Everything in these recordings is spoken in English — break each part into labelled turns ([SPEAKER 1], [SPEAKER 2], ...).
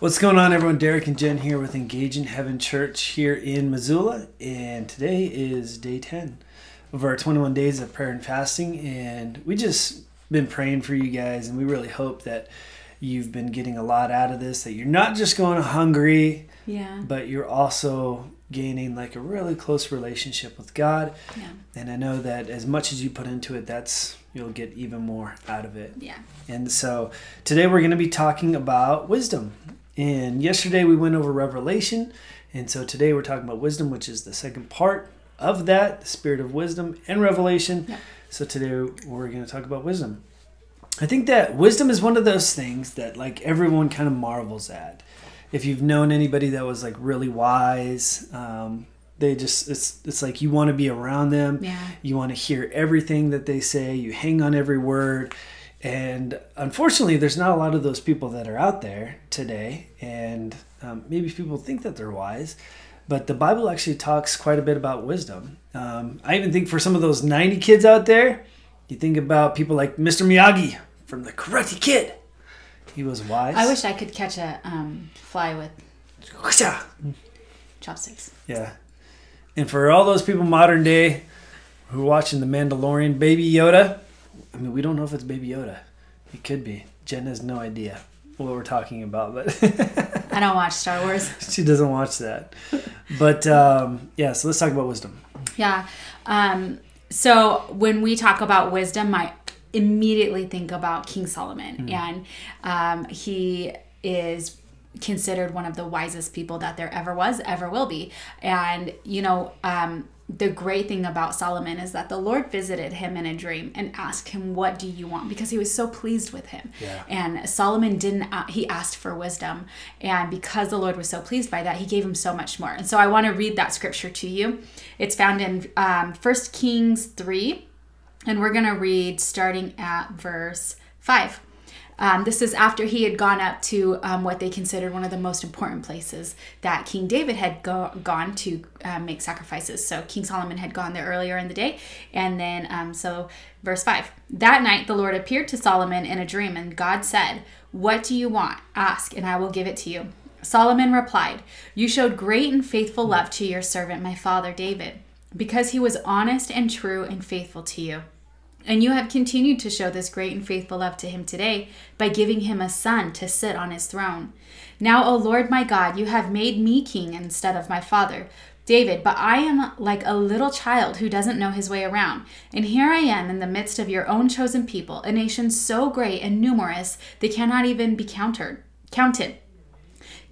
[SPEAKER 1] What's going on, everyone? Derek and Jen here with Engaging Heaven Church here in Missoula, and today is day 10 of our 21 days of prayer and fasting. And we just been praying for you guys, and we really hope that you've been getting a lot out of this, that you're not just going hungry,
[SPEAKER 2] Yeah.
[SPEAKER 1] but you're also gaining like a really close relationship with God.
[SPEAKER 2] Yeah.
[SPEAKER 1] And I know that as much as you put into it, that's you'll get even more out of it.
[SPEAKER 2] Yeah.
[SPEAKER 1] And so today we're going to be talking about wisdom. And yesterday we went over Revelation. And so today we're talking about wisdom, which is the second part of that, the spirit of wisdom and revelation.
[SPEAKER 2] Yeah.
[SPEAKER 1] So today we're going to talk about wisdom. I think that wisdom is one of those things that like everyone kind of marvels at. If you've known anybody that was like really wise, um, they just it's it's like you want to be around them.
[SPEAKER 2] Yeah.
[SPEAKER 1] You want to hear everything that they say. You hang on every word. And unfortunately, there's not a lot of those people that are out there today. And um, maybe people think that they're wise, but the Bible actually talks quite a bit about wisdom. Um, I even think for some of those 90 kids out there, you think about people like Mr. Miyagi from the Karate Kid. He was wise.
[SPEAKER 2] I wish I could catch a um, fly with chopsticks.
[SPEAKER 1] Yeah. And for all those people modern day who are watching The Mandalorian, Baby Yoda, I mean, we don't know if it's Baby Yoda. It could be. Jen has no idea what we're talking about, but
[SPEAKER 2] I don't watch Star Wars.
[SPEAKER 1] she doesn't watch that. But um, yeah, so let's talk about wisdom.
[SPEAKER 2] Yeah. Um, so when we talk about wisdom, I immediately think about King Solomon, and um, he is considered one of the wisest people that there ever was, ever will be. And you know, um, the great thing about Solomon is that the Lord visited him in a dream and asked him, "What do you want?" Because he was so pleased with him.
[SPEAKER 1] Yeah.
[SPEAKER 2] And Solomon didn't. He asked for wisdom, and because the Lord was so pleased by that, He gave him so much more. And so I want to read that scripture to you. It's found in um, 1 Kings three, and we're going to read starting at verse five. Um, this is after he had gone up to um, what they considered one of the most important places that King David had go- gone to uh, make sacrifices. So King Solomon had gone there earlier in the day. And then, um, so verse 5 That night the Lord appeared to Solomon in a dream, and God said, What do you want? Ask, and I will give it to you. Solomon replied, You showed great and faithful love to your servant, my father David, because he was honest and true and faithful to you. And you have continued to show this great and faithful love to him today by giving him a son to sit on his throne. Now, O Lord my God, you have made me king instead of my father, David, but I am like a little child who doesn't know his way around. And here I am in the midst of your own chosen people, a nation so great and numerous they cannot even be counted. Counted.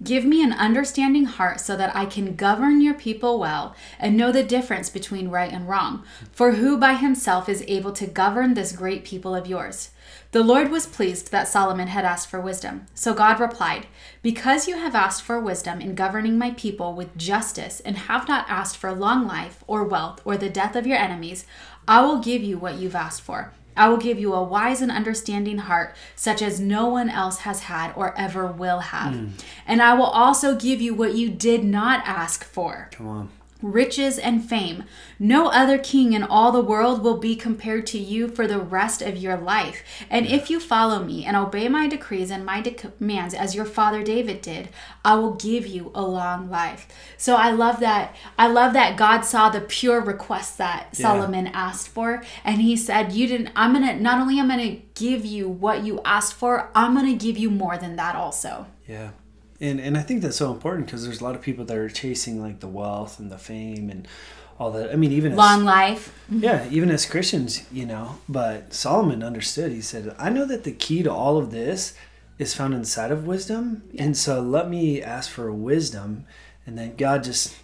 [SPEAKER 2] Give me an understanding heart so that I can govern your people well and know the difference between right and wrong. For who by himself is able to govern this great people of yours? The Lord was pleased that Solomon had asked for wisdom. So God replied, Because you have asked for wisdom in governing my people with justice and have not asked for long life or wealth or the death of your enemies, I will give you what you've asked for. I will give you a wise and understanding heart, such as no one else has had or ever will have. Hmm. And I will also give you what you did not ask for
[SPEAKER 1] Come on.
[SPEAKER 2] Riches and fame. No other king in all the world will be compared to you for the rest of your life. And if you follow me and obey my decrees and my commands as your father David did, I will give you a long life. So I love that. I love that God saw the pure request that
[SPEAKER 1] Yeah.
[SPEAKER 2] Solomon asked for and he said, "You didn't I'm going to not only am I'm going to give you what you asked for, I'm going to give you more than that also."
[SPEAKER 1] Yeah. And, and I think that's so important because there's a lot of people that are chasing like the wealth and the fame and all that. I mean, even as,
[SPEAKER 2] Long life.
[SPEAKER 1] Yeah, even as Christians, you know. But Solomon understood. He said, I know that the key to all of this is found inside of wisdom. And so let me ask for wisdom. And then God just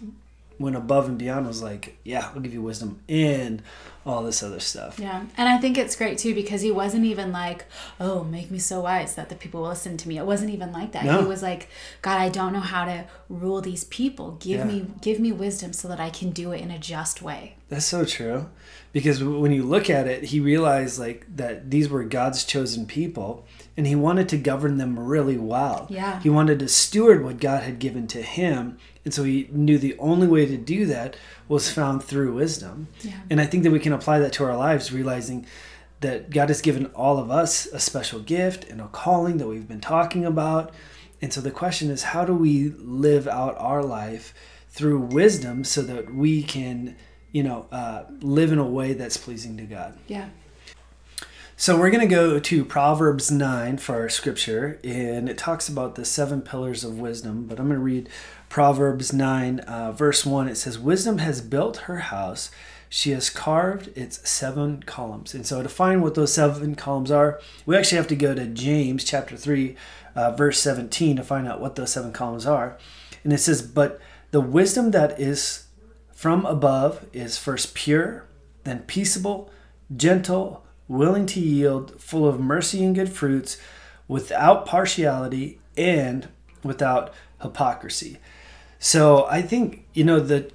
[SPEAKER 1] went above and beyond, was like, Yeah, I'll give you wisdom and all this other stuff.
[SPEAKER 2] Yeah. And I think it's great too because he wasn't even like, oh, make me so wise that the people will listen to me. It wasn't even like that.
[SPEAKER 1] No.
[SPEAKER 2] He was like, God, I don't know how to rule these people. Give
[SPEAKER 1] Yeah.
[SPEAKER 2] me give me wisdom so that I can do it in a just way.
[SPEAKER 1] That's so true. Because when you look at it, he realized like that these were God's chosen people and he wanted to govern them really well.
[SPEAKER 2] Yeah.
[SPEAKER 1] He wanted to steward what God had given to him. And so he knew the only way to do that was found through wisdom.
[SPEAKER 2] Yeah.
[SPEAKER 1] And I think that we can apply that to our lives, realizing that God has given all of us a special gift and a calling that we've been talking about. And so the question is, how do we live out our life through wisdom so that we can, you know, uh, live in a way that's pleasing to God?
[SPEAKER 2] Yeah.
[SPEAKER 1] So we're going to go to Proverbs 9 for our scripture, and it talks about the seven pillars of wisdom. But I'm going to read Proverbs 9, uh, verse 1. It says, Wisdom has built her house, she has carved its seven columns. And so to find what those seven columns are, we actually have to go to James chapter 3, uh, verse 17 to find out what those seven columns are. And it says, But the wisdom that is from above is first pure, then peaceable, gentle, willing to yield, full of mercy and good fruits, without partiality and without hypocrisy. So I think you know the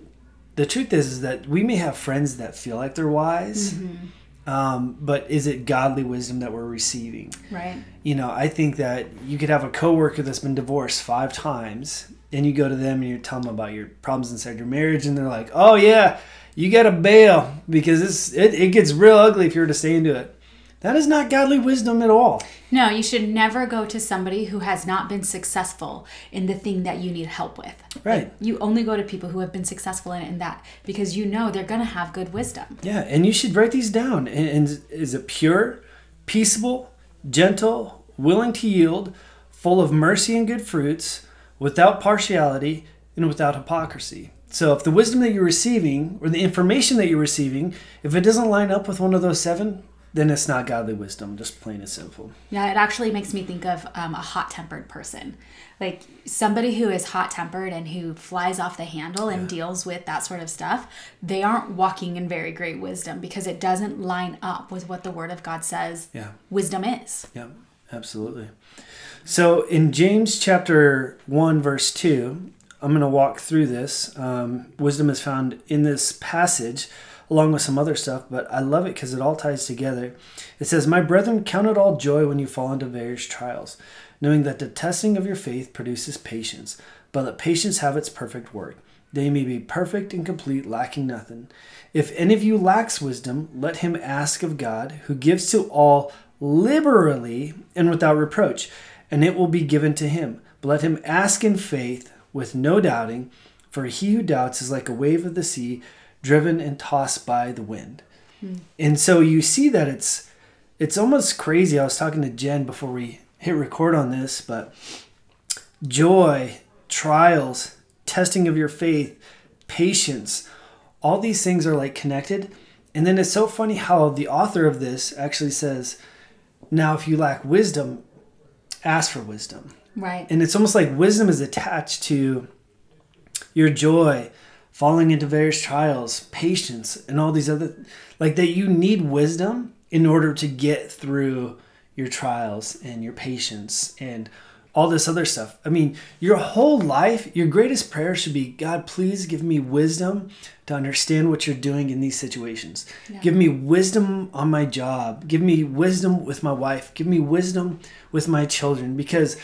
[SPEAKER 1] the truth is, is that we may have friends that feel like they're wise,
[SPEAKER 2] Mm-hmm.
[SPEAKER 1] um, but is it godly wisdom that we're receiving?
[SPEAKER 2] Right.
[SPEAKER 1] You know, I think that you could have a coworker that's been divorced five times, and you go to them and you tell them about your problems inside your marriage, and they're like, "Oh yeah, you got to bail because it's it, it gets real ugly if you were to stay into it." That is not godly wisdom at all.
[SPEAKER 2] No, you should never go to somebody who has not been successful in the thing that you need help with.
[SPEAKER 1] Right.
[SPEAKER 2] Like, you only go to people who have been successful in, in that because you know they're going to have good wisdom.
[SPEAKER 1] Yeah, and you should write these down. And, and is it pure, peaceable, gentle, willing to yield, full of mercy and good fruits, without partiality and without hypocrisy? So if the wisdom that you're receiving or the information that you're receiving, if it doesn't line up with one of those seven, then it's not godly wisdom, just plain and simple.
[SPEAKER 2] Yeah, it actually makes me think of um, a hot tempered person. Like somebody who is hot tempered and who flies off the handle and deals with that sort of stuff, they aren't walking in very great wisdom because it doesn't line up with what the Word of God says
[SPEAKER 1] Yeah.
[SPEAKER 2] wisdom is.
[SPEAKER 1] Yeah, absolutely. So in James chapter 1, verse 2, I'm going to walk through this. Um, wisdom is found in this passage along with some other stuff, but I love it because it all ties together. It says, My brethren, count it all joy when you fall into various trials, knowing that the testing of your faith produces patience, but let patience have its perfect work. They may be perfect and complete, lacking nothing. If any of you lacks wisdom, let him ask of God, who gives to all liberally and without reproach, and it will be given to him. But let him ask in faith, with no doubting, for he who doubts is like a wave of the sea, driven and tossed by the wind. And so you see that it's it's almost crazy. I was talking to Jen before we hit record on this, but joy, trials, testing of your faith, patience, all these things are like connected. And then it's so funny how the author of this actually says, now if you lack wisdom, ask for wisdom.
[SPEAKER 2] Right.
[SPEAKER 1] And it's almost like wisdom is attached to your joy, falling into various trials, patience, and all these other like that you need wisdom in order to get through your trials and your patience and all this other stuff. I mean, your whole life, your greatest prayer should be God, please give me wisdom to understand what you're doing in these situations. Give me wisdom on my job. Give me wisdom with my wife. Give me wisdom with my children. Because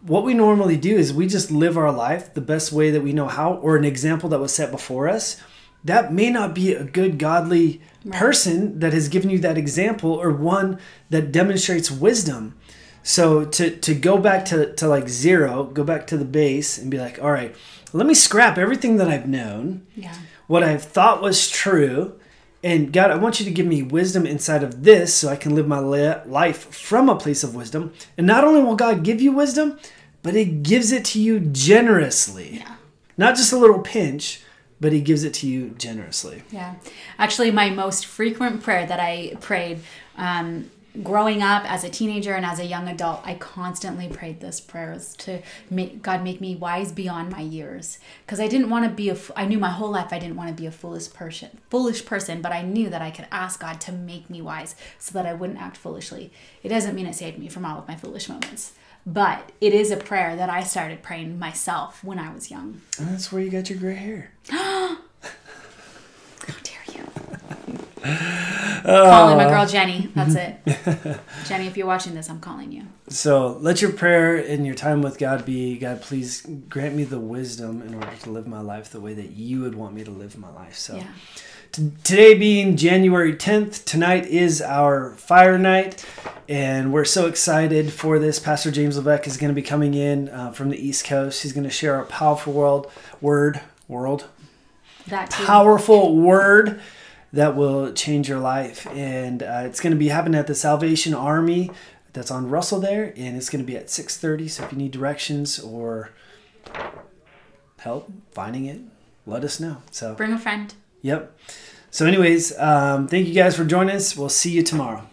[SPEAKER 1] what we normally do is we just live our life the best way that we know how, or an example that was set before us. That may not be a good godly person that has given you that example or one that demonstrates wisdom. So to to go back to, to like zero, go back to the base and be like, all right, let me scrap everything that I've known,
[SPEAKER 2] Yeah.
[SPEAKER 1] what I've thought was true, and God, I want you to give me wisdom inside of this so I can live my life from a place of wisdom. And not only will God give you wisdom, but He gives it to you generously.
[SPEAKER 2] Yeah.
[SPEAKER 1] Not just a little pinch, but He gives it to you generously.
[SPEAKER 2] Yeah. Actually, my most frequent prayer that I prayed um, growing up as a teenager and as a young adult, I constantly prayed this prayer was to make God make me wise beyond my years. Because I didn't want to be a I knew my whole life I didn't want to be a foolish person, foolish person, but I knew that I could ask God to make me wise so that I wouldn't act foolishly. It doesn't mean it saved me from all of my foolish moments. But it is a prayer that I started praying myself when I was young.
[SPEAKER 1] And that's where you got your gray hair.
[SPEAKER 2] How dare you? calling my girl Jenny. That's it. Jenny, if you're watching this, I'm calling you.
[SPEAKER 1] So let your prayer and your time with God be God, please grant me the wisdom in order to live my life the way that you would want me to live my life. So
[SPEAKER 2] Yeah.
[SPEAKER 1] T- today being January 10th, tonight is our fire night, and we're so excited for this. Pastor James Levesque is going to be coming in uh, from the East Coast. He's going to share a powerful world, word, world,
[SPEAKER 2] That too.
[SPEAKER 1] powerful word that will change your life. And uh, it's going to be happening at the Salvation Army that's on Russell there, and it's going to be at 6:30. So if you need directions or help finding it, let us know. So
[SPEAKER 2] Bring a friend.
[SPEAKER 1] yep. So anyways, um, thank you guys for joining us. We'll see you tomorrow.